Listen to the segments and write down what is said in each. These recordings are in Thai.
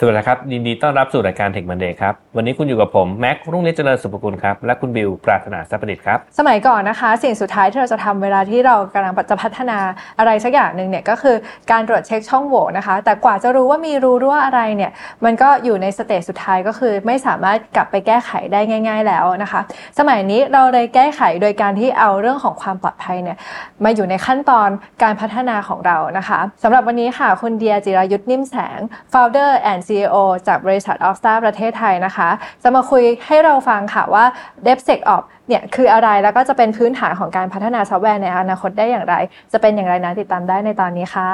สวัสดีครับยินดีต้อนรับสู่รายการเทคมันเดย์ครับ วันนี้คุณอยู่กับผม แม็กรุ่งนิจเจริญสุภกุลครับ และคุณบิวปราถนาสัพดิตครับ สมัยก่อนนะคะ สิ่งสุดท้ายที่เราจะทำเวลาที่เรากำลังจะพัฒนาอะไรสักอย่างหนึ่งเนี่ยก็คือการตรวจเช็คช่องโหว่นะคะ แต่กว่าจะรู้ว่ามีรูรั่วอะไรเนี่ยมันก็อยู่ในสเตจสุดท้ายก็คือ ไม่สามารถกลับไปแก้ไขได้ง่าย ๆ แล้วนะคะ สมัยนี้เราเลยแก้ไขโดยการที่เอาเรื่องของความปลอดภัยเนี่ยมาอยู่ในขั้นตอนการพัฒนาของเรานะคะสำหรับวันนี้ค่ะคุณเดียร์ จิรายุส นิ่มแสง founder and CEO จากบริษัท Opsta ประเทศไทยนะคะ จะมาคุยให้เราฟังค่ะว่า d e v s e c o p เนี่ยคืออะไรแล้วก็จะเป็นพื้นฐานของการพัฒนาซอฟต์แวร์ในอนาคตได้อย่างไร จะเป็นอย่างไรนะติดตามได้ในตอนนี้ค่ะ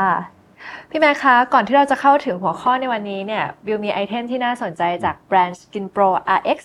พี่แม่คะ ก่อนที่เราจะเข้าถึงหัวข้อในวันนี้เนี่ยบิวมี item ที่น่าสนใจจากแบรนด์ Skin Pro RX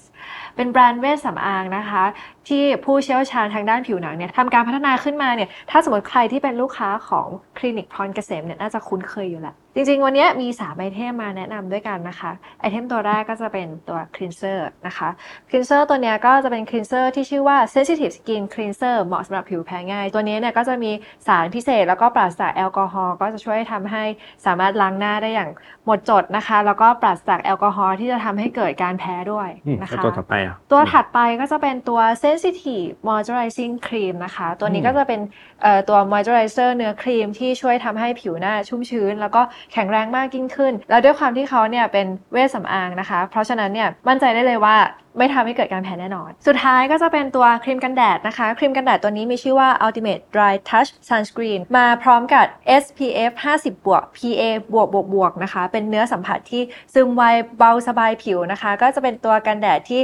เป็นแบรนด์เวชสำอางนะคะ ที่ผู้เชี่ยวชาญทางด้านผิวหนังเนี่ยทำการพัฒนาขึ้นมาเนี่ยถ้าสมมติใครที่เป็นลูกค้าของคลินิกพรเกษมเนี่ยน่าจะคุ้นเคยอยู่แหละจริง ๆ วันนี้มี 3 item มาแนะนำด้วยกันนะคะ ไอเทมตัวแรกก็จะเป็นตัว cleanser นะคะ cleanser ตัวนี้ก็จะเป็น cleanser ที่ชื่อว่า sensitive skin cleanser เหมาะสำหรับผิวแพ้ง่าย ตัวนี้เนี่ยก็จะมีสารพิเศษแล้วก็ปราศจากแอลกอฮอล์ก็จะช่วยทำให้สามารถล้างหน้าได้อย่างหมดจดนะคะ แล้วก็ปราศจากแอลกอฮอล์ที่จะทำให้เกิดการแพ้ด้วยนะคะตัวถัดไปอะตัวถัดไปก็จะเป็นตัว sensitive moisturizing cream นะคะ ตัวนี้ก็จะเป็นตัว moisturizer เนื้อครีมที่ช่วยทำให้ผิวหน้าชุ่มชื้น แล้วก็แข็งแรงมากยิ่งขึ้น แล้วด้วยความที่เขาเนี่ยเป็นเวชสำอางนะคะ เพราะฉะนั้นเนี่ยมั่นใจได้เลยว่าไม่ทำให้เกิดการแพ้แน่นอน สุดท้ายก็จะเป็นตัวครีมกันแดดนะคะ ครีมกันแดดตัวนี้มีชื่อว่า Ultimate Dry Touch Sunscreen มาพร้อมกับ SPF 50 บวก PA บวกบวกบวกนะคะ เป็นเนื้อสัมผัสที่ซึมไวเบาสบายผิวนะคะ ก็จะเป็นตัวกันแดดที่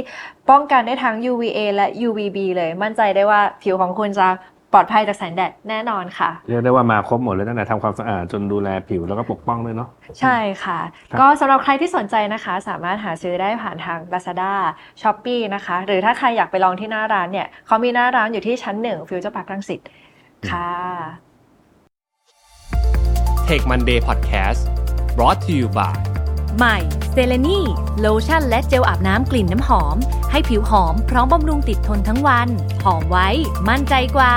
ป้องกันได้ทั้ง UVA และ UVB เลย มั่นใจได้ว่าผิวของคุณจะ ปลอดภัยจากแสงแดดแน่นอนค่ะ เรียกได้ว่ามาครบหมดเลยตั้งแต่ทำความสะอาดจนดูแลผิวแล้วก็ปกป้องด้วยเนาะใช่ค่ะ ก็สำหรับใครที่สนใจนะคะ สามารถหาซื้อได้ผ่านทาง Lazada s h o p e e นะคะ หรือถ้าใครอยากไปลองที่หน้าร้านเนี่ยเขามีหน้าร้านอยู่ที่ชั้นหนึ่งฟิวเจอร์พาร์ครังสิตค่ะ Tech Monday Podcast brought to you by ใหม่เซเลนีโลชั่นและเจลอาบน้ำกลิ่นน้ำหอม ให้ผิวหอมพร้อมบำรุงติดทนทั้งวัน หอมไว้มั่นใจกว่า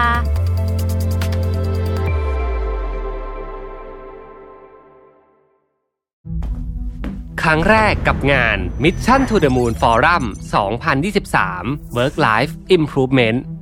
ครั้งแรกกับงาน Mission to the Moon Forum 2023 Work Life Improvement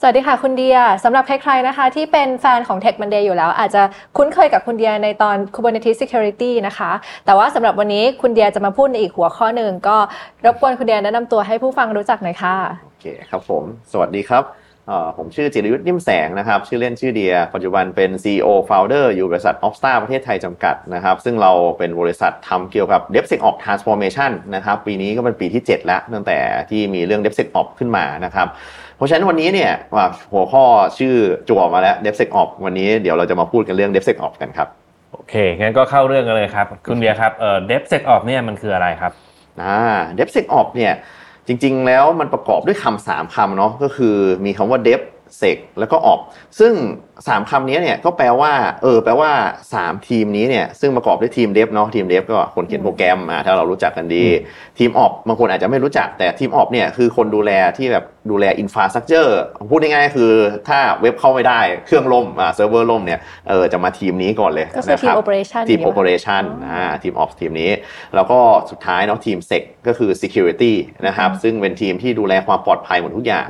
สวัสดีค่ะคุณเดียสำหรับใครๆนะคะ ที่เป็นแฟนของ Tech Monday อยู่แล้ว อาจจะคุ้นเคยกับคุณเดียในตอน Kubernetes Security นะคะ แต่ว่าสำหรับวันนี้คุณเดียจะมาพูดในอีกหัวข้อหนึ่งก็รบกวนคุณเดียแนะนำตัวให้ผู้ฟังรู้จักหน่อยค่ะ โอเคครับผม สวัสดีครับ ผมชื่อจิรยุทธ์นิ่มแสงนะครับ ชื่อเล่นชื่อเดีย ปัจจุบันเป็น CEO Founder อยู่บริษัท o f s t a r ประเทศไทยจำกัดนะครับ ซึ่งเราเป็นบริษัททำเกี่ยวกับ DevSecOps Transformation นะครับ ปีนี้ก็เป็นปีที่ 7 แล้ว ตั้งแต่ที่มีเรื่อง DevSecOps ขึ้นมานะครับ เพราะฉะนั้นวันนี้เนี่ยหัวข้อชื่อจั่วมาแล้ว DevSecOps วันนี้เดี๋ยวเราจะมาพูดกันเรื่อง DevSecOps กันครับ โอเค งั้นก็เข้าเรื่องกันเลยครับ คุณเดียครับเอ่อ DevSecOps เนี่ยมันคืออะไรครับอ่า DevSecOps เนี่ย จริงๆ แล้วมันประกอบด้วยคำสามคำเนาะก็คือมีคำว่า Dev เซกแล้วก็ออก ซึ่ง3คำนี้เนี่ยก็แปลว่าเออแปลว่า 3 ทีมนี้เนี่ยซึ่งประกอบด้วยทีมเดฟเนาะทีมเดฟก็คนเขียนโปรแกรมอ่าถ้าเรารู้จักกันดี ทีมออกบางคนอาจจะไม่รู้จักแต่ทีมออกเนี่ยคือคนดูแลที่แบบดูแล infrastructure พูดง่ายๆคือถ้าเว็บเข้าไม่ได้เครื่องล่มอ่าเซิร์ฟเวอร์ล่มเนี่ยเออจะมาทีมนี้ก่อนเลยก็คือทีม operation ทีม operation อ่าทีม Ops ทีมนี้ แล้วก็สุดท้ายเนาะทีม Sec ก็คือ security นะครับซึ่งเป็นทีมที่ดูแลความปลอดภัยหมดทุกอย่าง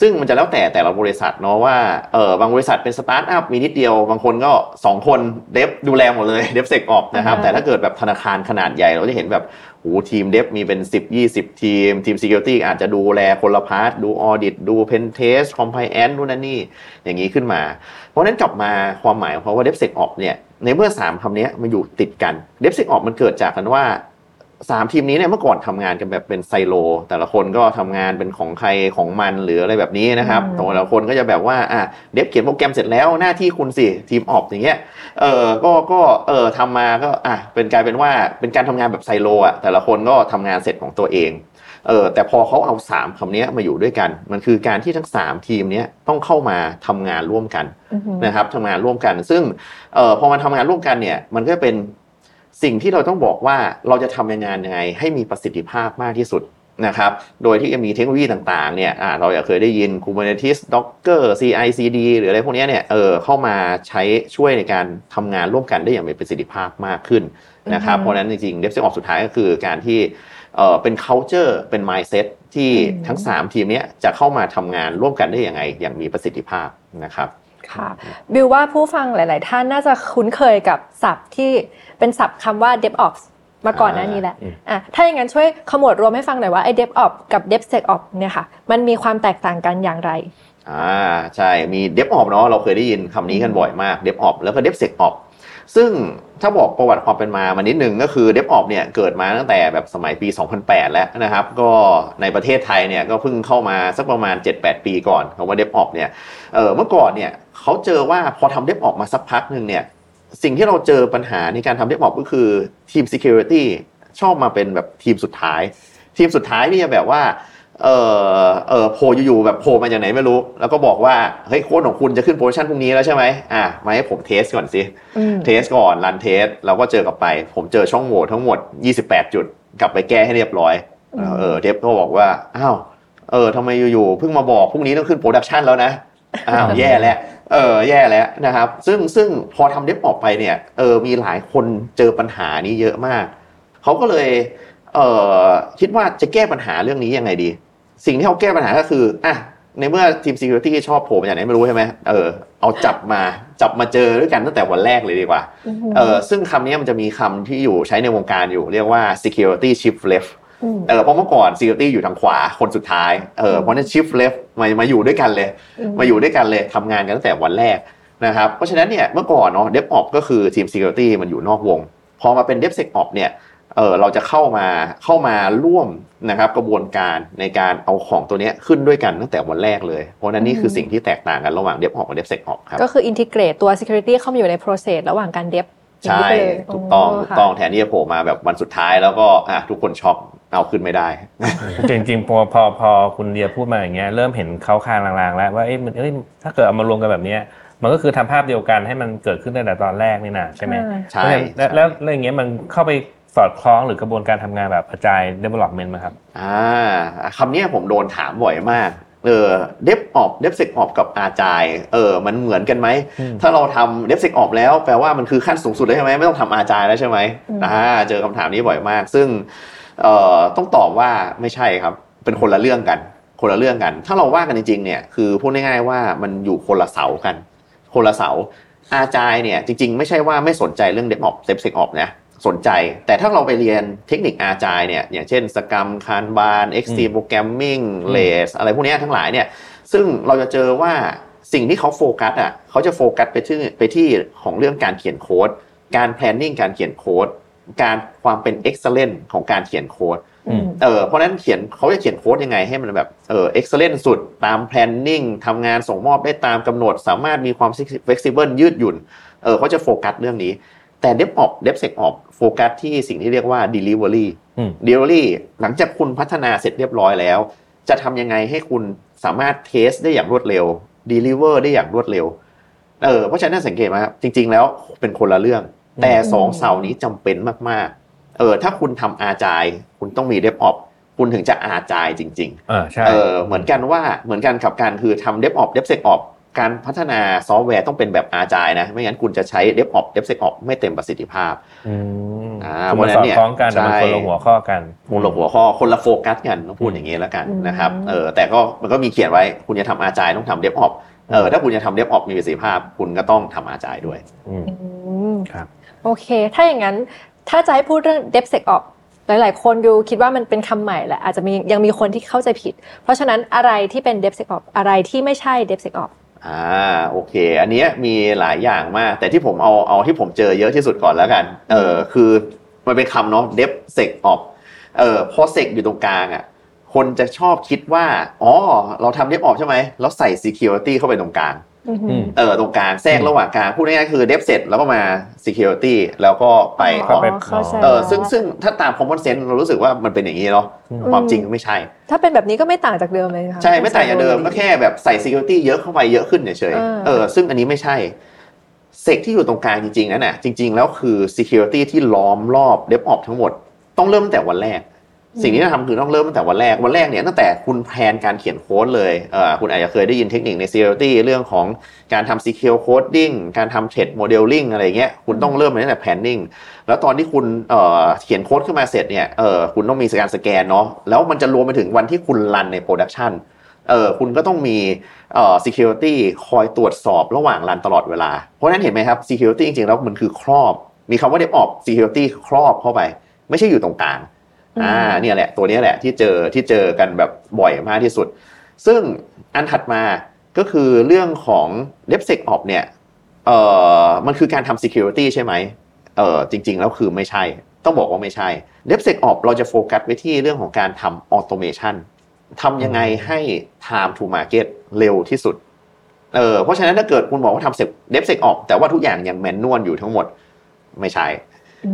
ซึ่งมันจะแล้วแต่แต่ละบริษัทเนาะว่าเออบางบริษัทเป็นสตาร์ทอัพมีนิดเดียว บางคนก็ 2 คน Dev ดูแลหมดเลย DevSecOps นะครับอ่าฮะแต่ถ้าเกิดแบบธนาคารขนาดใหญ่ เราจะเห็นแบบโอ้ทีม Dev มีเป็น 10 20 ทีม ทีม Security อาจจะดูแลคนละ part ดู audit ดู pentest compliance นู่นนั่นนี่อย่างนี้ขึ้นมา เพราะฉะนั้นกลับมาความหมายของเขาว่า DevSecOps เนี่ยในเมื่อ 3คำนี้มันอยู่ติดกัน DevSecOps มันเกิดจากกันว่า สามทีมนี้เนี่ยเมื่อก่อนทำงานกันแบบเป็นไซโล แต่ละคนก็ทำงานเป็นของใครของมันหรืออะไรแบบนี้นะครับอืมแต่ละคนก็จะแบบว่าอะ Dev เขียนโปรแกรมเสร็จแล้วหน้าที่คุณสิทีมออกอย่างเงี้ยเออก็ก็เออทำมาก็อะเป็นกลายเป็นว่าเป็นการทำงานแบบไซโลอะแต่ละคนก็ทำงานเสร็จของตัวเองเออแต่พอเขาเอาสามคำนี้มาอยู่ด้วยกัน มันคือการที่ทั้งสามทีมเนี้ยต้องเข้ามาทำงานร่วมกันอือหือนะครับทำงานร่วมกัน ซึ่งเอ่อพอมันทำงานร่วมกันเนี่ยมันก็เป็น สิ่งที่เราต้องบอกว่าเราจะทำงานยังไงให้มีประสิทธิภาพมากที่สุดนะครับ โดยที่จะมีเทคโนโลยีต่างๆ เนี่ยอ่าเราอยากเคยได้ยิน Kubernetes Docker CI/CD หรืออะไรพวกเนี้ยเนี่ย เออ เข้ามาใช้ช่วยในการทำงานร่วมกันได้อย่างมีประสิทธิภาพมากขึ้นนะครับอือฮึเพราะฉะนั้นจริงๆ DevSecOps สุดท้ายก็คือการที่เออเป็น culture เป็น mindset ที่อืมทั้ง 3 ทีมเนี้ยจะเข้ามาทำงานร่วมกันได้อย่างไงอย่างมีประสิทธิภาพนะครับ ค่ะ บิวว่าผู้ฟังหลาย ๆ ท่านน่าจะคุ้นเคยกับศัพท์ที่ เป็นศัพท์คำว่า DevOps มาก่อนหน้านี้แหละอืมอะถ้าอย่างนั้นช่วยขมวดรวมให้ฟังหน่อยว่าไอ้ DevOps กับ DevSecOps เนี่ยค่ะ มันมีความแตกต่างกันอย่างไรอ่าใช่ มี DevOps เนาะเราเคยได้ยินคำนี้กันบ่อยมาก DevOps แล้วก็ DevSecOps ซึ่งถ้าบอกประวัติความเป็นมามานิดนึงก็คือ DevOps เนี่ยเกิดมาตั้งแต่แบบสมัยปี 2008 แล้วนะครับ ก็ในประเทศไทยเนี่ยก็เพิ่งเข้ามาสักประมาณ 7-8 ปีก่อนคำว่า DevOps เนี่ยเออเมื่อก่อนเนี่ยเขาเจอว่าพอทำ DevOps มาสักพักหนึ่งเนี่ย สิ่งที่เราเจอปัญหาในการทำ DevOps ก็คือทีม Security ชอบมาเป็นแบบทีมสุดท้าย ทีมสุดท้ายนี่จะแบบว่าเออเออโผล่อยู่ๆแบบโผล่มาจากไหนไม่รู้ แล้วก็บอกว่าเฮ้ยโค้ดของคุณจะขึ้น production พรุ่งนี้แล้วใช่ไหมอะมาให้ผม test ก่อนสิอืม test ก่อน run test เราก็เจอกลับไป ผมเจอช่องโหว่ทั้งหมด 28 จุด กลับไปแก้ให้เรียบร้อยอืมเออ Dev ก็บอกว่าอ้าวเออทำไมอยู่ๆเพิ่งมาบอกพรุ่งนี้ต้องขึ้น production แล้วนะอ้าวแย่แล้ว เออแย่แล้วนะครับ ซึ่งซึ่งพอทำ DevOps ไปเนี่ยเออมีหลายคนเจอปัญหานี้เยอะมากเขาก็เลยเออคิดว่าจะแก้ปัญหาเรื่องนี้ยังไงดี สิ่งที่เขาแก้ปัญหาก็คืออะในเมื่อทีม Security ชอบโผล่มาจากไหนไม่รู้ใช่ไหมเออเอาจับมาจับมาเจอด้วยกันตั้งแต่วันแรกเลยดีกว่าอือหือเออซึ่งคำนี้มันจะมีคำที่อยู่ใช้ในวงการอยู่เรียกว่า security shift left อืม เออเพราะเมื่อก่อน security อยู่ทางขวาคนสุดท้ายเออเพราะฉะนั้น shift left มามาอยู่ด้วยกันเลยอืมมาอยู่ด้วยกันเลยทำงานกันตั้งแต่วันแรกนะครับเพราะฉะนั้นเนี่ยเมื่อก่อนเนาะ DevOps ก็คือทีม security มันอยู่นอกวง พอมาเป็น DevSecOps เนี่ยเออเราจะเข้ามาเข้ามาร่วมนะครับกระบวนการในการเอาของตัวเนี้ยขึ้นด้วยกันตั้งแต่วันแรกเลย เพราะฉะนั้นนี่คือสิ่งที่แตกต่างกันระหว่าง DevOps กับ DevSecOps ครับก็คืออินทิเกรตตัว Security เข้ามาอยู่ใน process ระหว่างการ Dev อย่าง ใช่นี้ไปเลยถูกต้องถูกค่ะต้องแทนที่จะโผล่มาแบบวันสุดท้ายแล้วก็อะทุกคนช็อกเอาขึ้นไม่ได้ จริงๆพอพอพอคุณเดียพูดมาอย่างเงี้ยเริ่มเห็นเขาคางลางๆ แล้วว่าเอ๊ะมันเอ้ยถ้าเกิดเอามารวมกันแบบเนี้ยมันก็คือทำภาพเดียวกันให้มันเกิดขึ้นตั้งแต่ตอนแรกนี่นะใช่ไหมใช่เพราะฉะนั้นแล้วใช่แล้วแล้วอย่างเงี้ยมันเข้าไปสอดคล้องหรือกระบวนการทำงานแบบกระจาย development ไหมครับอ่าคำเนี้ยผมโดนถามบ่อยมาก เออ DevOps DevSecOps กับ Agile เออมันเหมือนกันไหมอืมถ้าเราทำ DevSecOps แล้วแปลว่ามันคือขั้นสูงสุดแล้วใช่ไหมไม่ต้องทำ Agile แล้วใช่ไหมอืมอ่าเจอคำถามนี้บ่อยมาก ซึ่งเอ่อต้องตอบว่าไม่ใช่ครับ เป็นคนละเรื่องกัน คนละเรื่องกัน ถ้าเราว่ากันจริงๆเนี่ยคือพูดง่ายๆว่ามันอยู่คนละเสากัน คนละเสา Agile เนี่ยจริงๆ ไม่ใช่ว่าไม่สนใจเรื่อง DevOps DevSecOps นะ สนใจ แต่ถ้าเราไปเรียนเทคนิค Agile เนี่ยอย่างเช่น Scrum Kanban Extreme Programming LeSS อะไรพวกเนี้ยทั้งหลายเนี่ยซึ่งเราจะเจอว่าสิ่งที่เขาโฟกัสอะเขาจะโฟกัสไปที่ไปที่ของเรื่องการเขียนโค้ดการ planning การเขียนโค้ดการความเป็น excellent ของการเขียนโค้ดอืมเออเพราะฉะนั้นเขียนเขาจะเขียนโค้ดยังไงให้มันแบบเออ excellent สุดตาม planning ทำงานส่งมอบได้ตามกำหนด สามารถมีความ flexible ยืดหยุ่นเออเขาจะโฟกัสเรื่องนี้ แต่ DevOps DevSecOps โฟกัสที่สิ่งที่เรียกว่า delivery อืม delivery หลังจากคุณพัฒนาเสร็จเรียบร้อยแล้ว จะทำยังไงให้คุณสามารถเทสได้อย่างรวดเร็ว deliver ได้อย่างรวดเร็วเออเพราะฉะนั้นสังเกตไหมครับจริง ๆ แล้วเป็นคนละเรื่อง แต่สองเสานี้จำเป็นมากๆเออถ้าคุณทำอาจายคุณต้องมี DevOps คุณถึงจะอาจายจริงเออใช่ๆเออเหมือนกันว่าเหมือนกันกับการคือทำ DevOps DevSecOps การพัฒนาซอฟต์แวร์ต้องเป็นแบบอาจายนะ ไม่งั้นคุณจะใช้ DevOps DevSecOps ไม่เต็มประสิทธิภาพอืมอ่าคือเพมันราะฉะนั้นสอดเนี่ยคล้องกันแต่มันใช่คนละหัวข้อกันคนละหัวข้อคนละโฟกัสกันต้องพูดอย่างนี้แล้วกันอืมนะครับเออแต่ก็มันก็มีเขียนไว้คุณจะทำอาจายต้องทำ DevOps เออถ้าคุณจะทำเดฟออกมีประสิทธิภาพ คุณก็ต้องทำอาจายด้วยอืมอืมครับโอเค ถ้าอย่างนั้นถ้าจะให้พูดเรื่อง DevSecOps หลาย ๆ คนดูคิดว่ามันเป็นคำใหม่แหละอาจจะมียังมีคนที่เข้าใจผิด เพราะฉะนั้นอะไรที่เป็น DevSecOps อะไรที่ไม่ใช่ DevSecOps อ่าโอเค อันเนี้ยมีหลายอย่างมาก แต่ที่ผมเอาเอาที่ผมเจอเยอะที่สุดก่อนแล้วกัน เออคือมันเป็นคำเนาะ dev sec op เออพอ sec อยู่ตรงกลางอะคนจะชอบคิดว่า อ๋อ เราทำ dev op ใช่ไหมแล้วใส่ security เข้าไปตรงกลางอือหือือม เออตรงกลางแทรกระหว่างกลางพูดง่ายๆคือ dev เสร็จแล้วก็มา security แล้วก็ไปอ๋อต่อเข้าใจเออซึ่งซึ่งถ้าตาม common sense เรารู้สึกว่ามันเป็นอย่างนี้เนาะอืมความจริงไม่ใช่ ถ้าเป็นแบบนี้ก็ไม่ต่างจากเดิมเลยค่ะใช่ไม่ต่างจากเดิมก็แค่แบบใส่ security เยอะเข้าไปเยอะขึ้นเฉยเออๆเออซึ่งอันนี้ไม่ใช่เซกที่อยู่ตรงกลางจริงๆนั่นน่ะจริง ๆ แล้วคือ security ที่ล้อมรอบ DevOps ทั้งหมด ต้องเริ่มตั้งแต่วันแรก สิ่งที่ต้องทำคือต้องเริ่มตั้งแต่วันแรก วันแรกเนี่ยตั้งแต่คุณแพนการเขียนโค้ดเลยเออคุณอาจจะเคยได้ยินเทคนิคใน security เรื่องของการทำ secure coding การทำ threat modeling อะไรเงี้ยคุณต้องเริ่มมาตั้งแต่ planning แล้วตอนที่คุณเอ่อเขียนโค้ดขึ้นมาเสร็จเนี่ยเออคุณต้องมีการสแกนเนาะแล้วมันจะรวมไปถึงวันที่คุณรันใน production เออคุณก็ต้องมีเอ่อ security คอยตรวจสอบระหว่างรันตลอดเวลา เพราะฉะนั้นเห็นไหมครับ security จริงๆแล้วมันคือครอบ มีคำว่า DevOps security ครอบเข้าไป ไม่ใช่อยู่ตรงกลาง อ่าเนี่ยแหละตัวเนี้ยแหละที่เจอที่เจอกันแบบบ่อยมากที่สุด ซึ่งอันถัดมาก็คือเรื่องของ DevSecOps เนี่ยเอ่อมันคือการทำ security ใช่ไหมเออจริง ๆ แล้วคือไม่ใช่ ต้องบอกว่าไม่ใช่ DevSecOps เราจะโฟกัสไว้ที่เรื่องของการทำ automation ทำยังไงให้ time to market เร็วที่สุดเออเพราะฉะนั้นถ้าเกิดคุณบอกว่าทำ DevSecOps แต่ว่าทุกอย่างยัง manual อยู่ทั้งหมดไม่ใช่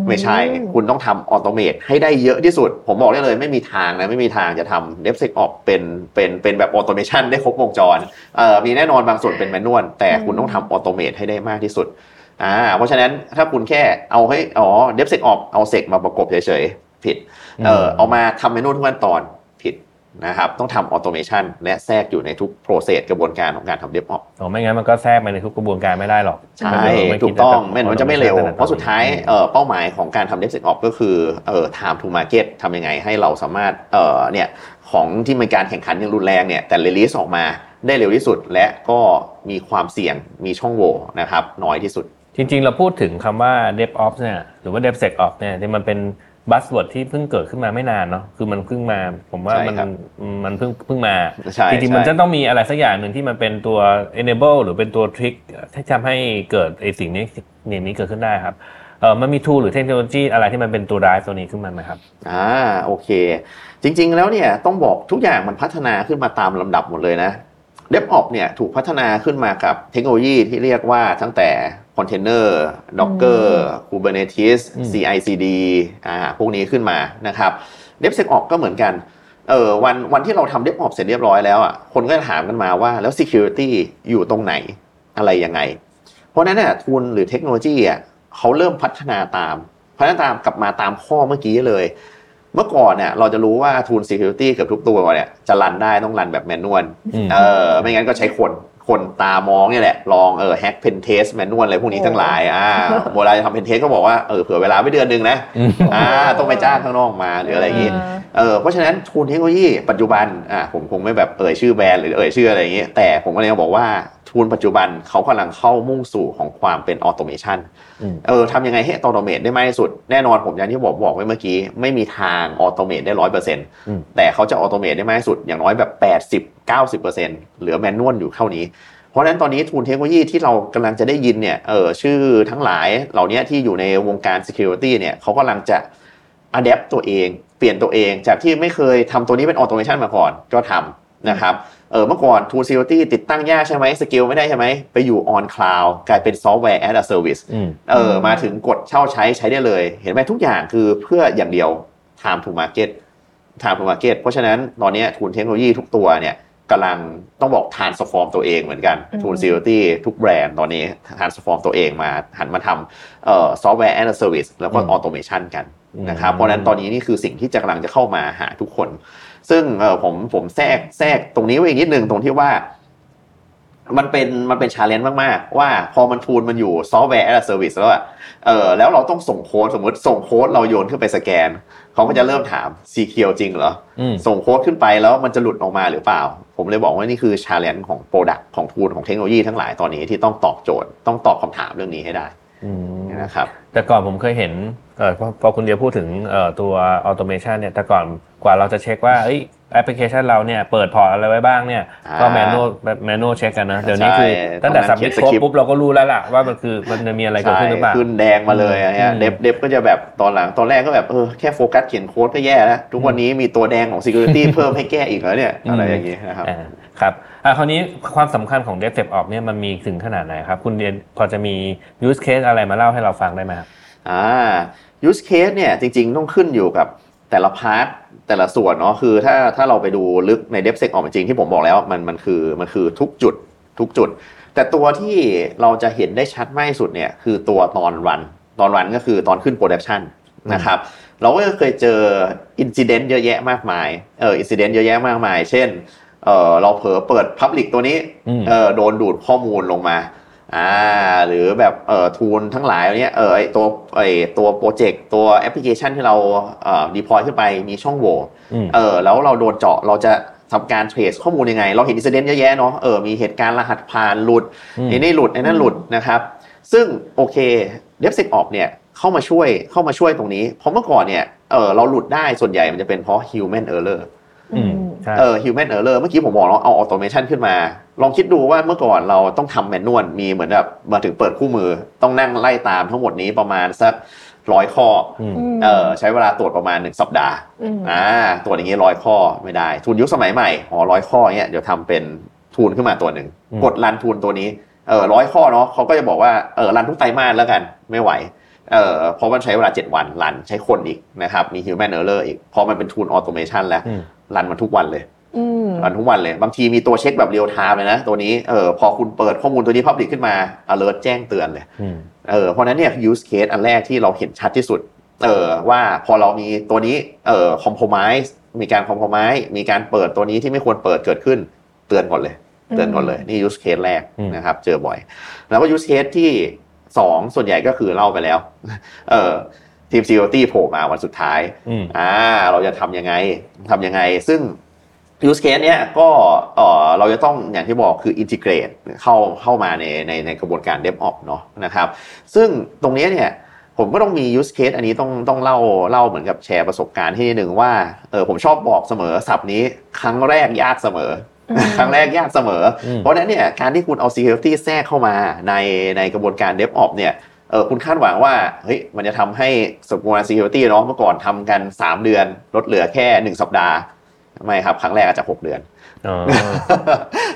ไม่ใช่ คุณต้องทำ automate ให้ได้เยอะที่สุด ผมบอกได้เลยไม่มีทางนะไม่มีทางจะทำ d e v s e c o p เป็นเป็นเป็นแบบ automation ได้ครบวงจรเอ่อมีแน่นอนบางส่วนเป็น manual แต่คุณต้องทำ automate ให้ได้มากที่สุดอ่าเพราะฉะนั้นถ้าคุณแค่เอาให้อ๋อ d e v s e c o p เอาเซกมาประกบเฉยๆผิดเออเอามาทำ manual ทุกขั้นตอนผิด นะครับต้องทำ automation และแทรกอยู่ในทุก process กระบวนการของการทำ DevOps อ๋อไม่งั้นมันก็แทรกไปในทุกกระบวนการไม่ได้หรอก ใช่ไม่ถูคิดกต้องจะไม่งั้นมันจะไม่เร็ว เพราะสุดท้ายเอ่อเป้าหมายของการทำ DevSecOps ก็คือเอ่อ time to market ทำยังไงให้เราสามารถเอ่อเนี่ยของที่มีการแข่งขันอย่างรุนแรงเนี่ยแต่ release ออกมาได้เร็วที่สุด และก็มีความเสี่ยงมีช่องโหว่นะครับน้อยที่สุด จริง ๆ เราพูดถึงคำว่า DevOps เนี่ยหรือว่า DevSecOps เนี่ยที่มันเป็น buzzword ที่เพิ่งเกิดขึ้นมาไม่นานเนาะคือมันเพิ่งมา ผมว่าใช่มันครับมันเพิ่งเพิ่งมาใช่จริงๆมันใช่จะต้องมีอะไรสักอย่างหนึ่งที่มันเป็นตัว enable หรือเป็นตัว trigger ที่ทำให้เกิดไอสิ่งนี้เนี่ยนี้เกิดขึ้นได้ครับเออมันมี tool หรือเทคโนโลยีอะไรที่มันเป็นตัว drive ตัวนี้ขึ้นมาไหมครับอ่าโอเค จริง ๆ แล้วเนี่ยต้องบอกทุกอย่างมันพัฒนาขึ้นมาตามลำดับหมดเลยนะ DevOps เนี่ยถูกพัฒนาขึ้นมากับเทคโนโลยีที่เรียกว่าตั้งแต่ คอนเทนเนอร์ Docker Kubernetes อืม CI/CD อ่าพวกนี้ขึ้นมานะครับ DevSecOps ก็เหมือนกันเออวันวันที่เราทำ DevOps เสร็จเรียบร้อยแล้วอะคนก็จะถามกันมาว่าแล้ว Security อยู่ตรงไหนอะไรยังไง เพราะฉะนั้นน่ะทุนหรือเทคโนโลยีอะเขาเริ่มพัฒนาตาม พัฒนาตามกลับมาตามข้อเมื่อกี้เลย เมื่อก่อนเนี่ยเราจะรู้ว่าทูน security เกือบทุกตัวเนี่ยจะรันได้ต้องรันแบบแมนนวลอืมเออไม่งั้นก็ใช้คน คนตามองเนี่ยแหละ ลองเออ hack pentest manual อะไรพวกนี้ทั้งหลายอ่าเวลาจะทำ pentest ก็บอกว่าเออเผื่อเวลาไว้เดือนหนึ่งนะอืมอ่าต้องไปจ้างข้างนอกมาหรืออะไรอย่างงี้เออเพราะฉะนั้น tool เทคโนโลยีปัจจุบันอ่าผมคงไม่แบบเอ่ยชื่อแบรนด์หรือเอ่ยชื่ออะไรอย่างงี้แต่ผมก็เลยจะบอกว่า tool ปัจจุบันเขากำลังเข้ามุ่งสู่ของความเป็น automation อืมเออทำยังไงให้ automate ได้มากที่สุด แน่นอนผมอย่างที่บอกบอกไว้เมื่อกี้ ไม่มีทาง automate ได้ร้อยเปอร์เซ็นต์อืมแต่เขาจะ automate ได้มากที่สุด อย่างน้อยแบบแปดสิบเก้าสิบเปอร์เซ็นต์เหลือ manual อยู่เท่านี้เพราะฉะนั้นตอนนี้ทูนเทคโนโลยีที่เรากำลังจะได้ยินเนี่ยเออชื่อทั้งหลายเหล่านี้ที่อยู่ในวงการ Security เนี่ยเขากำลังจะ adapt ตัวเอง เปลี่ยนตัวเองจากที่ไม่เคยทำตัวนี้เป็น automation มาก่อนก็ทำนะครับ เออเมื่อก่อน Tool Security ติดตั้งยากใช่ไหมสเกลไม่ได้ใช่ไหมไปอยู่ on cloud กลายเป็น software as a service อืมเออมาถึงกดเช่าใช้ใช้ได้เลย เห็นไหมทุกอย่างคือเพื่ออย่างเดียว time to market time to market เพราะฉะนั้นตอนนี้ทูนเทคโนโลยีทุกตัวเนี่ยกำลังต้องบอก transform ตัวเองเหมือนกันอืมทูน security ทุกแบรนด์ตอนนี้ transform ตัวเองมาหันมาทำเอ่อ software as a service แล้วก็อืม automation กันนะครับอืมเพราะฉะนั้นตอนนี้นี่คือสิ่งที่จะกำลังจะเข้ามาหาทุกคน ซึ่งเออผมผมแทรกแทรกตรงนี้ไว้อีกนิดนึงตรงที่ว่า มันเป็นมันเป็น challenge มากๆ ว่าพอมัน tool มันอยู่ software as service แล้วอะเออแล้วเราต้องส่งโค้ดสมมติส่งโค้ดเราโยนขึ้นไปสแกนเขาก็จะเริ่มถาม secure จริงเหรออืมส่งโค้ดขึ้นไปแล้วมันจะหลุดออกมาหรือเปล่า ผมเลยบอกว่านี่คือ challenge ของ product ของ tool ของเทคโนโลยีทั้งหลายตอนนี้ที่ต้องตอบโจทย์ต้องตอบคำถามเรื่องนี้ให้ได้อืม นะครับแต่ก่อนผมเคยเห็นเออพอพอคุณเดียพูดถึงเอ่อตัว automation เนี่ยแต่ก่อนกว่าเราจะเช็คว่าเอ้ย แอปพลิเคชันเราเนี่ยเปิด port อะไรไว้บ้างเนี่ยอ่าก็ manual manual เช็คกันนะเดี๋ยวนี้คือใช่ตั้งแต่ตอนนั้สัน submit เขียนโค้ดสคริปต์ปุ๊บเราก็รู้แล้วล่ะว่ามันคือมันจะมีอะไรเกิดขึ้นหรือเปล่าขึ้นแดงมาเลยอะเนี่ยอืม dev dev ก็จะแบบตอนหลังตอนแรกก็แบบเออแค่โฟกัสเขียนโค้ดก็แย่แล้วทุกวันนี้มีตัวแดงของ Security เพิ่มให้แก้อีกแล้วเนี่ยอะไรอย่างงี้นะครับอ่าครับอ่าคราวนี้ความสำคัญของ DevSecOps เนี่ยมันมีถึงขนาดไหนครับ คุณเดียพอจะมี use case อะไรมาเล่าให้เราฟังได้ไหมครับอ่า use case เนี่ยจริง ๆ ต้องขึ้นอยู่กับ แต่ละ part แต่ละส่วนเนาะคือถ้าถ้าเราไปดูลึกใน DevSec ออกมาจริงที่ผมบอกแล้วมันมันคือมันคือทุกจุดทุกจุด แต่ตัวที่เราจะเห็นได้ชัดมากที่สุดเนี่ยคือตัวตอน run ตอน run ก็คือตอนขึ้น production นะครับเราก็เคยเจอ incident เยอะแยะมากมายเออ incident เยอะแยะมากมาย เช่นเออเราเผลอเปิด Public ตัวนี้อืมเออโดนดูดข้อมูลลงมา อ่าหรือแบบเอ่อ tool ทั้งหลายเนี้ยเออไอตัวไอตัวโปรเจกต์ตัวแอปพลิเคชันที่เราเอ่อ deploy ขึ้นไปมีช่องโหว่อืมเออแล้วเราโดนเจาะเราจะทำการ trace ข้อมูลยังไง เราเห็น incident เยอะแยะเนาะเออมีเหตุการณ์รหัสผ่านหลุดอืมไอ้นี่หลุดไอ้นั่นหลุดนะครับ ซึ่งโอเค DevSecOps เนี่ยเข้ามาช่วยเข้ามาช่วยตรงนี้ เพราะเมื่อก่อนเนี่ยเออเราหลุดได้ส่วนใหญ่มันจะเป็นเพราะ human error อืมใช่ เออ human error เมื่อกี้ผมบอกเราเอา automation ขึ้นมา ลองคิดดูว่าเมื่อก่อนเราต้องทำ manual มีเหมือนแบบมาถึงเปิดคู่มือ ต้องนั่งไล่ตามทั้งหมดนี้ประมาณสักร้อยข้ออืมเออใช้เวลาตรวจประมาณหนึ่งสัปดาห์อืมอ่าตรวจอย่างนี้ร้อยข้อไม่ได้ tool ยุคสมัยใหม่อ๋อร้อยข้อเนี้ยเดี๋ยวทำเป็น tool ขึ้นมาตัวหนึ่งอืมกด run tool ตัวนี้เออร้อยข้อเนาะเขาก็จะบอกว่าเออ run ทุกไตรมาสแล้วกันไม่ไหวเออเพราะมันใช้เวลา 7 วัน run ใช้คนอีกนะครับ มี human error อีก พอมันเป็น tool automation แล้วอืม run มันทุกวันเลยอืม run ทุกวันเลย บางทีมีตัวเช็คแบบ real-time เลยนะตัวนี้เออพอคุณเปิดข้อมูลตัวนี้ Public ขึ้นมา alert แจ้งเตือนเลยอืมเออเพราะฉะนั้นเนี่ย use case อันแรกที่เราเห็นชัดที่สุดเออว่าพอเรามีตัวนี้เอ่อ compromise มีการ compromise มีการเปิดตัวนี้ที่ไม่ควรเปิดเกิดขึ้นเตือนก่อนเลย เตือนก่อนเลยนี่ use case แรกอืมนะครับ เจอบ่อย แล้วก็ use case ที่สองส่วนใหญ่ก็คือเล่าไปแล้ว เออ ทีม security โผล่มาวันสุดท้ายอืมอ่าเราจะทำยังไงทำยังไง ซึ่ง use case เนี้ยก็เออเราจะต้องอย่างที่บอกคือ integrate เข้าเข้ามาในในในกระบวนการ DevOps เนาะนะครับซึ่งตรงเนี้ยเนี่ยผมก็ต้องมี use case อันนี้ต้องต้องเล่าเล่าเหมือนกับแชร์ประสบการณ์ที่นิดหนึ่งว่าเออผมชอบบอกเสมอศัพท์นี้ ครั้งแรกยากเสมออมครั้งแรกยากเสมออมเพราะฉะนั้นเนี่ยการที่คุณเอา security แทรกเข้ามาในในกระบวนการ DevOps เนี่ย เออคุณคาดหวังว่าเฮ้ยมันจะทำให้สมบูรณ์ security เนาะเมื่อก่อนทำกัน 3 เดือน ลดเหลือแค่ 1 สัปดาห์ไม่ครับ ครั้งแรกอาจจะ 6 เดือนอ๋อ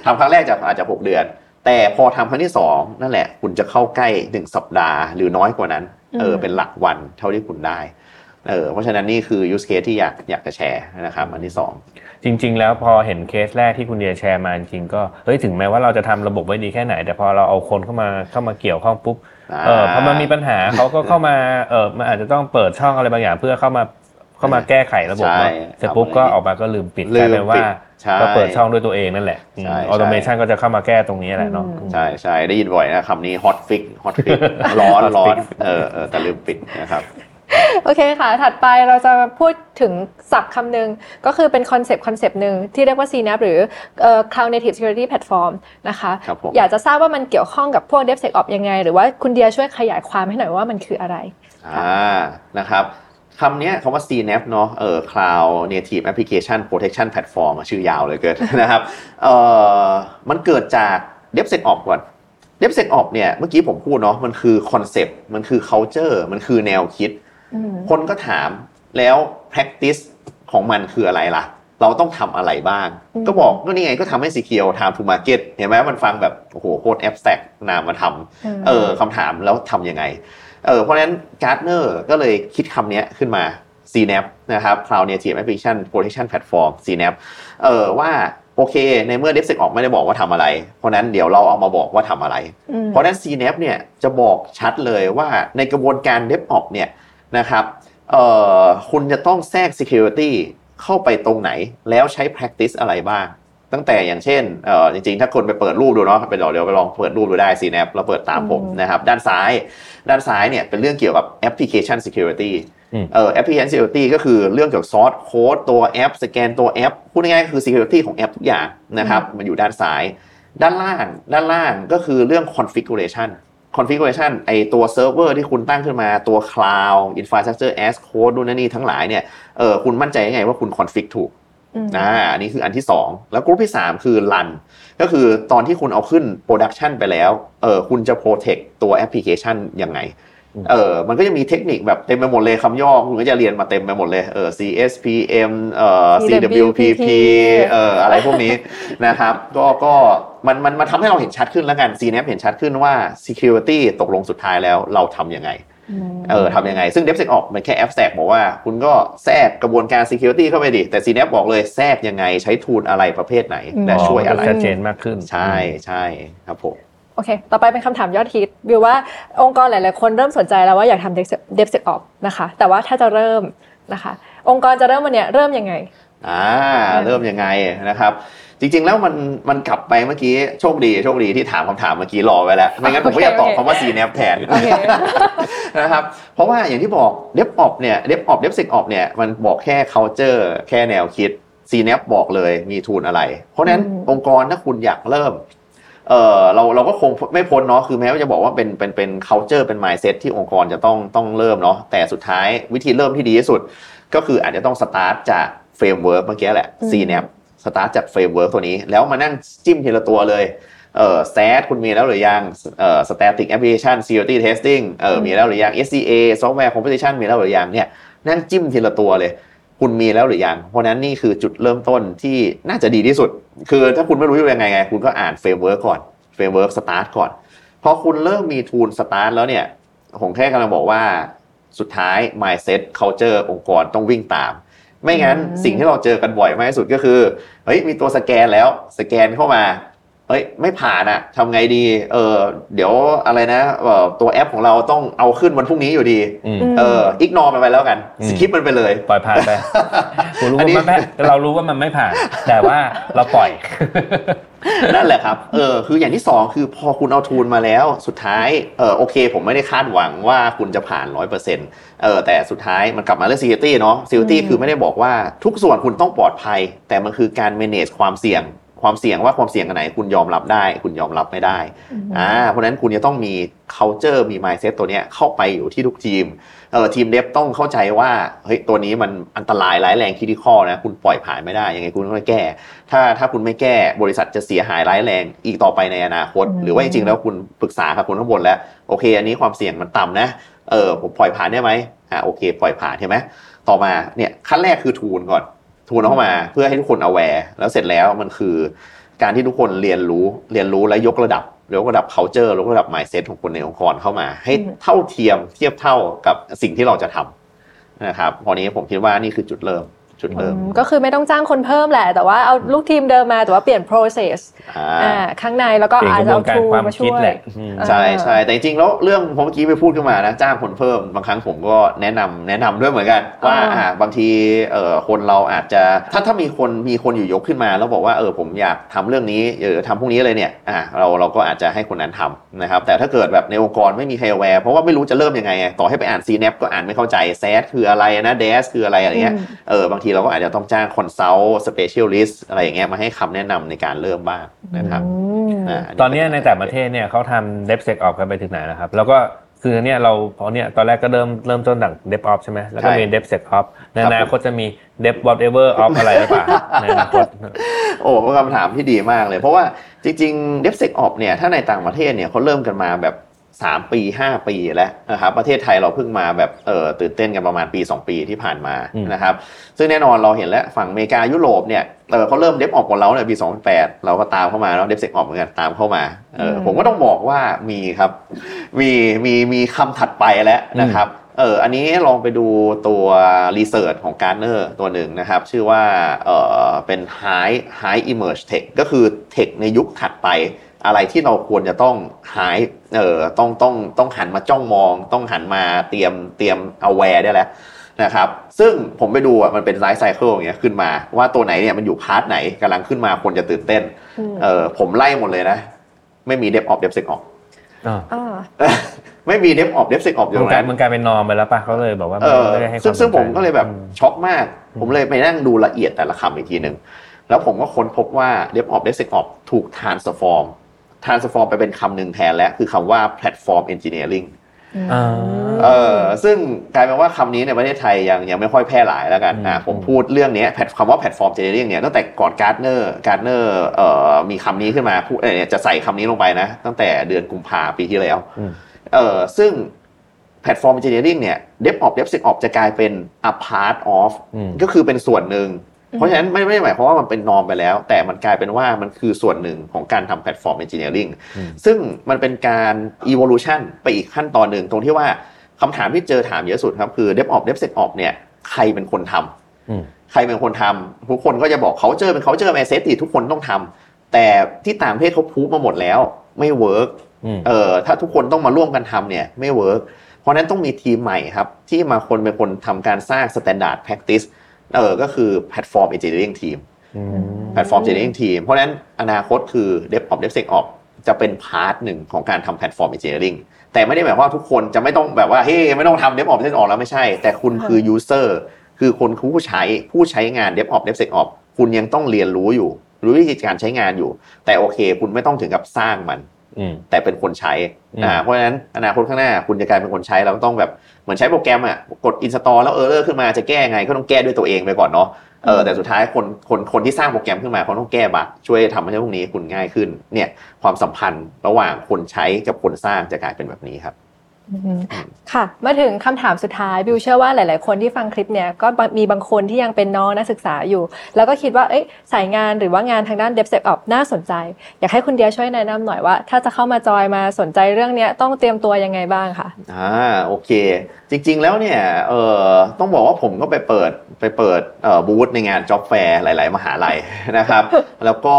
ทำครั้งแรกจะอาจจะ 6 เดือน แต่พอทำครั้งที่ 2 นั่นแหละ คุณจะเข้าใกล้ 1 สัปดาห์ หรือน้อยกว่านั้นเอออืมเป็นหลักวันเท่าที่คุณได้เออเพราะฉะนั้นนี่คือ use case ที่อยากอยากจะแชร์นะครับอันที่สองจริง ๆ แล้วพอเห็นเคสแรกที่คุณเดียแชร์มาจริงๆก็เฮ้ยถึงแม้ว่าเราจะทำระบบไว้ดีแค่ไหน แต่พอเราเอาคนเข้ามาเข้ามาเกี่ยวข้องปุ๊บ เออพอมันมีปัญหาเขาก็เข้ามาเออมันอาจจะต้องเปิดช่องอะไรบางอย่าง เพื่อเข้ามาเข้ามาแก้ไขระบบใช่เนาะเสร็จปุ๊บก็ออกมาก็ลืมปิดลืมปิดกลายเป็นว่าใช่ก็เปิดช่องด้วยตัวเองนั่นแหละใช่ automation ก็จะเข้ามาแก้ตรงนี้แหละเนาะอืมใช่ใช่ได้ยินบ่อยนะคำนี้ hot fix hot fix ร้อน Hot ร้อน fix เออเออแต่ลืมปิดนะครับ โอเคค่ะ ถัดไปเราจะพูดถึงศัพท์คำหนึ่งก็คือเป็นคอนเซปต์คอนเซปต์หนึ่งที่เรียกว่า CNAPP หรือเอ่อ Cloud Native Security Platform นะคะครับผมอยากจะทราบว่ามันเกี่ยวข้องกับพวก DevSecOps ยังไง หรือว่าคุณเดียช่วยขยายความให้หน่อยว่ามันคืออะไรอ่านะครับคำเนี้ยคำว่า CNAP เนาะเออ Cloud Native Application Protection Platform อะชื่อยาวเหลยเกินนะครับเอ่อมันเกิดจาก DevSecOps ก่อน DevSecOps เนี่ยเมื่อกี้ผมพูดเนาะมันคือคอนเซปต์มันคือ culture มันคือแนวคิดอืม คนก็ถามแล้ว practice ของมันคืออะไรล่ะ เราต้องทำอะไรบ้างอืมก็บอกก็นี่ไงก็ทำให้ secure time to market เห็นไหมมันฟังแบบโอ้โหโคตร abstract นามมาทำเออคำถามแล้วทำยังไงเออเพราะฉะนั้น Gartner ก็เลยคิดคำเนี้ยขึ้นมา CNAP นะครับ Cloud Native Application Protection Platform CNAP เออว่าโอเค ในเมื่อ DevSecOps ไม่ได้บอกว่าทำอะไร เพราะฉะนั้นเดี๋ยวเราเอามาบอกว่าทำอะไรอืมเพราะฉะนั้น CNAP เนี่ยจะบอกชัดเลยว่าในกระบวนการ DevOps เนี่ย นะครับเอ่อคุณจะต้องแทรก Security เข้าไปตรงไหนแล้วใช้ practice อะไรบ้าง ตั้งแต่อย่างเช่นเออจริงๆ ถ้าคนไปเปิดรูปดูเนาะไปเดี๋ยวเดี๋ยวไปลองเปิดรูปดูได้ CNAPP แล้วเปิดตามผมนะครับด้านซ้ายด้านซ้ายเนี่ยเป็นเรื่องเกี่ยวกับ application security อืมเอ่อ application security ก็คือเรื่องเกี่ยวกับ source code ตัวแอป สแกนตัวแอป พูดง่ายๆก็คือ security ของแอปทุกอย่างนะครับมันอยู่ด้านซ้าย ด้านล่างด้านล่างก็คือเรื่อง configuration configuration ไอตัวเซิร์ฟเวอร์ที่คุณตั้งขึ้นมาตัว cloud infrastructure as code นู่นนนนี่ทั้งหลายเนี่ยเออคุณมั่นใจยังไงว่าคุณ config ถูกอืมอ่าอันนี้คืออันที่ 2 แล้วกลุ่มที่ 3 คือ run ก็คือตอนที่คุณเอาขึ้น production ไปแล้วเออคุณจะ protect ตัวแอปพลิเคชันยังไง เออ มันก็จะมีเทคนิคแบบเต็มไปหมดเลยคำย่อคุณก็จะเรียนมาเต็มไปหมดเลยเออ CSPM เอ่อ CWPP เอ่ออะไรพวกนี้นะครับ ก็ก็มันมันมันทำให้เราเห็นชัดขึ้นแล้วกัน CNAP เห็นชัดขึ้นว่า security ตกลงสุดท้ายแล้วเราทำยังไงเออทำยังไง ซึ่ง DevSecOps มันแค่แอปแทรกบอกว่าคุณก็แทรกกระบวนการ Security เข้าไปดิ แต่ CNAP บอกเลยแทรกยังไงใช้ทูลอะไรประเภทไหน และช่วยอะไรชัดเจนมากขึ้น ใช่ใช่ครับผมโอเค ต่อไปเป็นคำถามยอดฮิตวิวว่าองค์กรหลาย ๆ คนเริ่มสนใจแล้วว่าอยากทำ DevSecOps นะคะ แต่ว่าถ้าจะเริ่มนะคะ องค์กรจะเริ่มวันเนี้ยเริ่มยังไงอ่าเริ่มยังไงนะครับจริงๆ แล้วมันมันกลับไปเมื่อกี้โชคดีโชคดีที่ถามคำถามเมื่อกี้รอไว้แล้วไม่งั้นผมก็จะตอบโอเคคำว่า CNAP แทนโอเคนะครับเพราะว่าอย่างที่บอก DevOps เนี่ย DevOps DevSecOps เนี่ยมันบอกแค่ culture แค่แนวคิด CNAPP บอกเลยมี tool อะไร เพราะฉะนั้นอืมองค์กรถ้าคุณอยากเริ่ม เออเราเราก็คงไม่พ้นเนาะคือแม้ว่าจะบอกว่าเป็นเป็นเป็น culture เป็น mindset ที่องค์กรจะต้องต้องเริ่มเนาะแต่สุดท้ายวิธีเริ่มที่ดีที่สุด ก็คืออาจจะต้องสตาร์ทจาก framework เมื่อกี้แหละอืม CNAP สตาร์ทจากเฟรมเวิร์กตัวนี้ แล้วมานั่งจิ้มทีละตัวเลยเอ่อ SAST คุณมีแล้วหรือยังเอ่อ Static Application Security Testing เอ่อมีแล้วหรือยัง SCA Software Composition มีแล้วหรือยังเนี่ยนั่งจิ้มทีละตัวเลย คุณมีแล้วหรือยัง เพราะฉะนั้นนี่คือจุดเริ่มต้นที่น่าจะดีที่สุด คือถ้าคุณไม่รู้จะยังไงไง คุณก็อ่าน framework ก่อน framework start ก่อน พอคุณเริ่มมี tool start แล้วเนี่ย ผมแค่กำลังบอกว่าสุดท้าย mindset culture องค์กรต้องวิ่งตาม ไม่งั้นอืมสิ่งที่เราเจอกันบ่อยมากที่สุดก็คือ เฮ้ยมีตัวสแกนแล้วสแกนเข้ามา เฮ้ยไม่ผ่านอะทำไงดีเออเดี๋ยวอะไรนะเอ่อตัวแอปของเราต้องเอาขึ้นวันพรุ่งนี้อยู่ดีอืมเอออิกนอมันไปแล้วกันอืมสคิปมันไปเลย ปล่อยผ่านไปกูรู้อันว่านี้มันไม่เรารู้ว่ามันไม่ผ่าน แต่ว่าเราปล่อยนั่นแหละครับเออคืออย่างที่สองคือพอคุณเอาทูลมาแล้วสุดท้ายเออโอเค ผมไม่ได้คาดหวังว่าคุณจะผ่านร้อยเปอร์เซ็นต์เออแต่สุดท้ายมันกลับมาเรื่อง security เนาะ security อืมคือไม่ได้บอกว่าทุกส่วนคุณต้องปลอดภัย แต่มันคือการ manage ความเสี่ยง ความเสี่ยงว่าความเสี่ยงอันไหนคุณยอมรับได้ คุณยอมรับไม่ได้อ่าเพราะฉะนั้นคุณจะต้องมี culture มี mindset ตัวเนี้ยเข้าไปอยู่ที่ทุกทีมเออทีมเดฟต้องเข้าใจว่าเฮ้ยตัวนี้มันอันตรายร้ายแรงคิดข้อนะคุณปล่อยผ่านไม่ได้ยังไงคุณต้องแก้ ถ้าถ้าคุณไม่แก้บริษัทจะเสียหายร้ายแรงอีกต่อไปในอนาคตอืมหรือว่าจริงๆแล้วคุณปรึกษากับคนข้างบนแล้วโอเค อันนี้ความเสี่ยงมันต่ำนะเออผมปล่อยผ่านได้ไหมอ่าโอเค ปล่อยผ่านใช่ไหมต่อมาเนี่ยขั้นแรกคือทูนก่อน ทูนเข้ามาเพื่อให้ทุกคน aware แล้วเสร็จแล้วมันคือการที่ทุกคนเรียนรู้เรียนรู้และยกระดับยกระดับ culture ยกระดับ mindset ของคนในองค์กรเข้ามา ให้เท่าเทียมเทียบเท่ากับสิ่งที่เราจะทำนะครับพอนี้ผมคิดว่านี่คือจุดเริ่ม จุดเริ่มอืมก็คือไม่ต้องจ้างคนเพิ่มแหละ แต่ว่าเอาลูกทีมเดิมมาแต่ว่าเปลี่ยน process อ่าอ่าข้างในแล้วก็เปลี่ยนอาจกระจะบวเอานการทูความมาคิช่ดวยแหละอืมใช่ใช่แต่จริงๆแล้วเรื่องผมเมื่อกี้ไปพูดขึ้นมานะจ้างคนเพิ่มบางครั้งผมก็แนะนำแนะนำด้วยเหมือนกัน ว่าอ่าอ่าบางทีเอ่อคนเราอาจจะถ้าถ้ามีคนมีคนอยู่ยกขึ้นมา แล้วบอกว่าเออผมอยากทำเรื่องนี้เออทำพวกนี้เลยเนี่ยอ่าเราเราก็อาจจะให้คนนั้นทำนะครับแต่ถ้าเกิดแบบในองค์กรไม่มีใคร aware เพราะว่าไม่รู้จะเริ่มยังไงไงต่อให้ไปอ่าน CNAPP ก็อ่านไม่เข้าใจ SAST คืออะไรนะ DAST คืออะไรอะไรเงี้ยอืมเออบางทีเราก็อาจจะต้องจ้าง consult specialist อะไรอย่างเงี้ยมาให้คำแนะนำในการเริ่มบ้างนะครับอืมาตอนเนี้ยในแต่างประเทศเนี่ยเขาทำ DevSecOps กันไปถึงไหนแล้วครับ แล้วก็คือเนี่ยเราเพราะเนี่ยตอนแรกก็เริ่มเริ่มต้นจาก DevOps ใช่ไหมแล้วก็มีใช่ DevSecOps ในครับอนาคตจะมี Dev whatever of อะไรหรือเปล่าในอนาคตโอ้เป็นคำถามที่ดีมากเลย เพราะว่าจริงๆ DevSecOps เนี่ยถ้าในต่างประเทศเนี่ยเขาเริ่มกันมาแบบ 3 ปี 5 ปีแล้วนะครับประเทศไทยเราเพิ่งมาแบบเออตื่นเต้นกันประมาณปี 2 ปีที่ผ่านมาอืมนะครับซึ่งแน่นอนเราเห็นแล้วฝั่งอเมริกายุโรปเนี่ยเออเขาเริ่ม DevOps ของเราเนี่ยปี 2008 เราก็ตามเข้ามาแล้ว DevSecOps เหมือนกันตามเข้ามาเอออืมผมก็ต้องบอกว่ามีครับมีมีมีคำถัดไปแล้วนะครับเอออันนี้ลองไปดูตัวรีเสิร์ชของ Gartner ตัวหนึ่งนะครับ ชื่อว่าเออเป็น High High Emerge Tech ก็คือเทคในยุคถัดไป อะไรที่เราควรจะต้อง High เออต้องต้องต้องหันมาจ้องมอง ต้องหันมาเตรียมเตรียม aware ได้แล้วนะครับซึ่งผมไปดูอะมันเป็น lifecycle อย่างเงี้ยขึ้นมา ว่าตัวไหนเนี่ยมันอยู่ part ไหนกำลังขึ้นมาคนจะตื่นเต้นอืมเออผมไล่หมดเลยนะ ไม่มี DevOps DevSecOpsอ่าอ่าไม่มี DevOps DevSecOps อยู่ตรงนั้นมันกลายเป็น norm ไปแล้วป่ะเขาเลยบอกว่าเออไม่ได้ให้ความซึ่งซึ่งสนใจผมก็เลยแบบอืมช็อกมาก ผมเลยไปนั่งดูละเอียดแต่ละคำอีกทีหนึ่งแล้วผมก็ค้นพบว่า DevOps DevSecOps ถูก transform transform ไปเป็นคำหนึ่งแทนแล้วคือคำว่า platform engineering อ่าเออซึ่งกลายเป็นว่าคำนี้ในประเทศไทยยังยังไม่ค่อยแพร่หลายแล้วกันอืมอ่าผมพูดเรื่องนี้ plat คำว่า platform engineering เนี่ยตั้งแต่ก่อน Gartner Gartner เอ่อมีคำนี้ขึ้นมาพูดเอ่อเนี่ยจะใส่คำนี้ลงไปนะ ตั้งแต่เดือนกุมภาปีที่แล้วอืมเออซึ่ง platform engineering เนี่ย DevOps DevSecOps จะกลายเป็น a part of อืมก็คือเป็นส่วนหนึ่ง เพราะฉะนั้นไม่ไม่ได้หมายความว่ามันเป็น norm ไปแล้ว แต่มันกลายเป็นว่ามันคือส่วนหนึ่งของการทำแพลตฟอร์ม engineering อืมซึ่งมันเป็นการ evolution ไปอีกขั้นตอนหนึ่งตรงที่ว่าคำถามที่เจอถามเยอะสุดครับคือ DevOps DevSecOps เนี่ยใครเป็นคนทำอืมใครเป็นคนทำทุกคนก็จะบอกเขาเจอเป็นเขาเจอ message ทีุ่กคนต้องทำแต่ที่ต่างประเทศเขาพูดมาหมดแล้ว ไม่ work อืมเออถ้าทุกคนต้องมาร่วมกันทำเนี่ยไม่ work เพราะฉะนั้นต้องมีทีมใหม่ครับที่มาคนเป็นคนทำการสร้าง standard practice เออก็คือ platform engineering team อืม platform engineering team เพราะฉะนั้นอนาคตคือ DevOps DevSecOps จะเป็นพาร์ทหนึ่งของการทำ platform engineering แต่ไม่ได้หมายความว่าทุกคนจะไม่ต้องแบบว่าเฮ้ยไม่ต้องทำ DevOps DevSecOps แล้วไม่ใช่ แต่คุณคือ user คือคนคือผู้ใช้ผู้ใช้งาน DevOps DevSecOps คุณยังต้องเรียนรู้อยู่ รู้วิธีการใช้งานอยู่ แต่โอเค คุณไม่ต้องถึงกับสร้างมันอืม แต่เป็นคนใช้อืมอ่าเพราะฉะนั้นอนาคตข้างหน้าคุณจะกลายเป็นคนใช้เราก็ต้องแบบเหมือนใช้โปรแกรมอะกด install แล้วเออร์ขึ้นมาจะแก้ไงก็ต้องแก้ด้วยตัวเองไปก่อนเนาะเออแต่สุดท้ายคนคนคนที่สร้างโปรแกรมขึ้นมาเขาต้องแก้บั๊กช่วยทำให้พวกนี้คุณง่ายขึ้นเนี่ยความสัมพันธ์ระหว่างคนใช้กับคนสร้างจะกลายเป็นแบบนี้ครับอืม ค่ะ มาถึงคำถามสุดท้ายบิวเชื่อว่าหลาย ๆ คนที่ฟังคลิปเนี่ยก็มีบางคนที่ยังเป็นน้องนักศึกษาอยู่ แล้วก็คิดว่าเอ้ยสายงานหรือว่างานทางด้าน DevSecOps น่าสนใจ อยากให้คุณเดียช่วยแนะนำหน่อยว่า ถ้าจะเข้ามาจอยมาสนใจเรื่องเนี้ยต้องเตรียมตัวยังไงบ้างคะอ่าโอเค จริง ๆ แล้วเนี่ยเออต้องบอกว่าผมก็ไปเปิดไปเปิดเอ่อบูธในงาน Job Fair หลาย ๆ มหาลัยนะครับ แล้วก็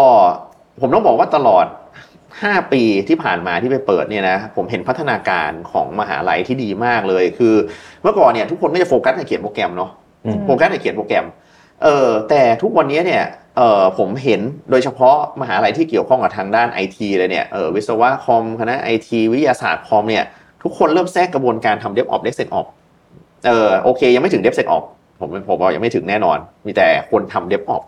ผมต้องบอกว่าตลอด 5ปีที่ผ่านมาที่ไปเปิดเนี่ยนะผมเห็นพัฒนาการของมหาลัยที่ดีมากเลย คือเมื่อก่อนเนี่ยทุกคนก็จะโฟกัสในเขียนโปรแกรมเนาะอืมโฟกัสในเขียนโปรแกรมเออแต่ทุกวันนี้เนี่ยเออผมเห็นโดยเฉพาะมหาลัยที่เกี่ยวข้องกับทางด้านไอทีเลยเนี่ยเออวิศวะคอมคณะไอทีวิทยาศาสตร์คอมเนี่ยทุกคนเริ่มแทรกกระบวนการทำ DevOps DevSecOps เออโอเค ยังไม่ถึง DevSecOps ผมผมบอกยังไม่ถึงแน่นอน มีแต่คนทำ DevOps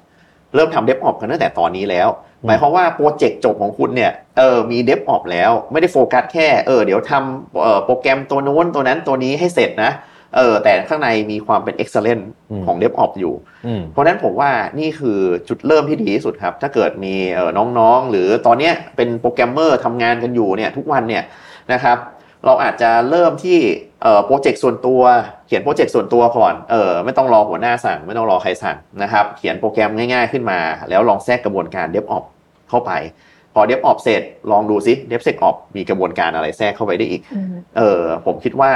เริ่มทำ DevOps กันตั้งแต่ตอนนี้แล้ว หมายความว่าโปรเจกต์จบของคุณเนี่ยเออมี DevOps แล้ว ไม่ได้โฟกัสแค่เออเดี๋ยวทำเอ่อโปรแกรมตัวโน้นตัวนั้นตัวนี้ให้เสร็จนะเออแต่ข้างในมีความเป็น excellent อืมของ DevOps อยู่อืมเพราะฉะนั้นผมว่านี่คือจุดเริ่มที่ดีที่สุดครับ ถ้าเกิดมีเอ่อน้องๆ หรือตอนเนี้ยเป็นโปรแกรมเมอร์ทำงานกันอยู่เนี่ยทุกวันเนี่ยนะครับเราอาจจะเริ่มที่เอ่อโปรเจกต์ส่วนตัว เขียนโปรเจกต์ส่วนตัวก่อนเออไม่ต้องรอหัวหน้าสั่ง ไม่ต้องรอใครสั่งนะครับเขียนโปรแกรมง่ายๆขึ้นมา แล้วลองแทรกกระบวนการ DevOps เข้าไป พอ DevOps เสร็จลองดูซิ DevSecOps มีกระบวนการอะไรแทรกเข้าไปได้อีกเออผมคิดว่า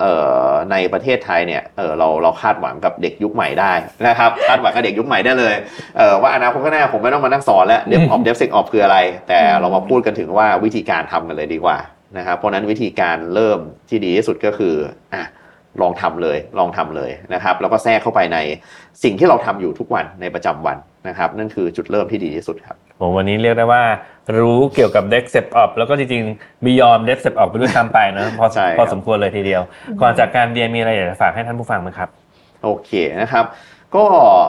เออในประเทศไทยเนี่ยเออเราเราคาดหวังกับเด็กยุคใหม่ได้นะครับคาดหวังกับเด็กยุคใหม่ได้เลยเออว่าอนาคตข้างหน้าผมไม่ต้องมานั่งสอนแล้ว DevOps DevSecOps คืออะไร แต่เรามาพูดกันถึงว่าวิธีการทำกันเลยดีกว่านะครับเพราะฉะนั้นวิธีการเริ่มที่ดีที่สุดก็คืออะลองทำเลยลองทำเลยนะครับ แล้วก็แทรกเข้าไปในสิ่งที่เราทำอยู่ทุกวันในประจำวันนะครับ นั่นคือจุดเริ่มที่ดีที่สุดครับ ผมวันนี้เรียกได้ว่ารู้เกี่ยวกับ DevSecOps แล้วก็จริงๆ Beyond DevSecOps ไปด้วยซ้ำไปนะพอใช่ครับพอสมควรเลยทีเดียว ก่อนจากกันเนี่ยมีอะไรอยากจะฝากให้ท่านผู้ฟังไหมครับ โอเคนะครับ ก็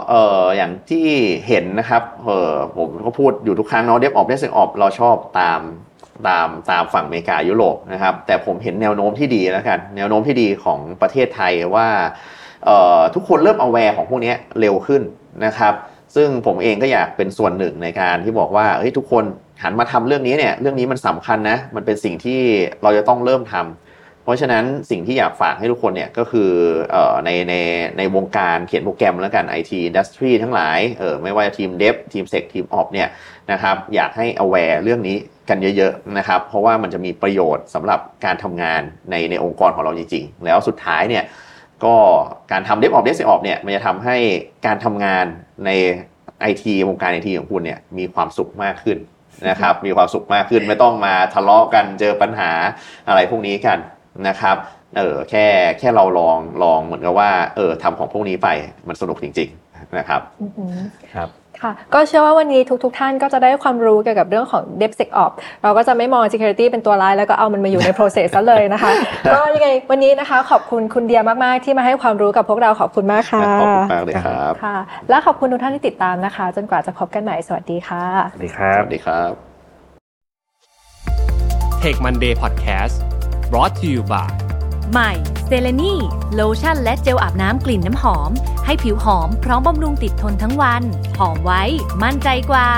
เอ่ออย่างที่เห็นนะครับเออผมก็พูดอยู่ทุกครั้งเนาะ DevOps DevSecOps เราชอบตามตามตามฝั่งอเมริกายุโรปนะครับ แต่ผมเห็นแนวโน้มที่ดีแล้วกันแนวโน้มที่ดีของประเทศไทยว่าเอ่อทุกคนเริ่ม aware ของพวกนี้เร็วขึ้นนะครับ ซึ่งผมเองก็อยากเป็นส่วนหนึ่งในการที่บอกว่าเฮ้ยทุกคนหันมาทำเรื่องนี้เนี่ยเรื่องนี้มันสำคัญนะมันเป็นสิ่งที่เราจะต้องเริ่มทำเพราะฉะนั้นสิ่งที่อยากฝากให้ทุกคนเนี่ยก็คือออในในในวงการเขียนโปรแกรมแล้วกัน IT Industry ทั้งหลายเออไม่ว่าจะทีม Dev ทีม Sec ทีม Op เนี่ยนะครับอยากให้ aware เรื่องนี้กันเยอะๆนะครับเพราะว่ามันจะมีประโยชน์สำหรับการทำงานในในองค์กรของเราจริงๆ แล้วสุดท้ายเนี่ย ก็การทำ DevOps DevSecOps เนี่ยมันจะทำให้การทำงานใน IT วงการ IT ของคุณเนี่ยมีความสุขมากขึ้นนะครับ มีความสุขมากขึ้นไม่ต้องมาทะเลาะกันเจอปัญหาอะไรพวกนี้กันนะครับเออแค่แค่เราลองลองเหมือนกับว่าเออทำของพวกนี้ไปมันสนุกจริง ๆ นะครับอือหือครับ ค่ะ ก็เชื่อว่าวันนี้ทุกๆทท่านก็จะได้ความรู้เกี่ยวกับเรื่องของ DevSecOps เราก็จะไม่มอง Security เป็นตัวร้าย แล้วก็เอามันมาอยู่ใน process ซะเลยนะคะ ก็ยังไงวันนี้นะคะ ขอบคุณคุณเดียมาก ๆ ที่มาให้ความรู้กับพวกเราขอบคุณมากค่ะ ขอบคุณมากเลยครับค่ะ และขอบคุณทุกท่านที่ติดตามนะคะ จนกว่าจะพบกันใหม่สวัสดีค่ะ สวัสดีครับสวัสดีครับ Tech Monday Podcast brought to you by ใหม่เซเลนีโลชั่นและเจลอาบน้ำกลิ่นน้ำหอม ให้ผิวหอมพร้อมบำรุงติดทนทั้งวัน หอมไว้ มั่นใจกว่า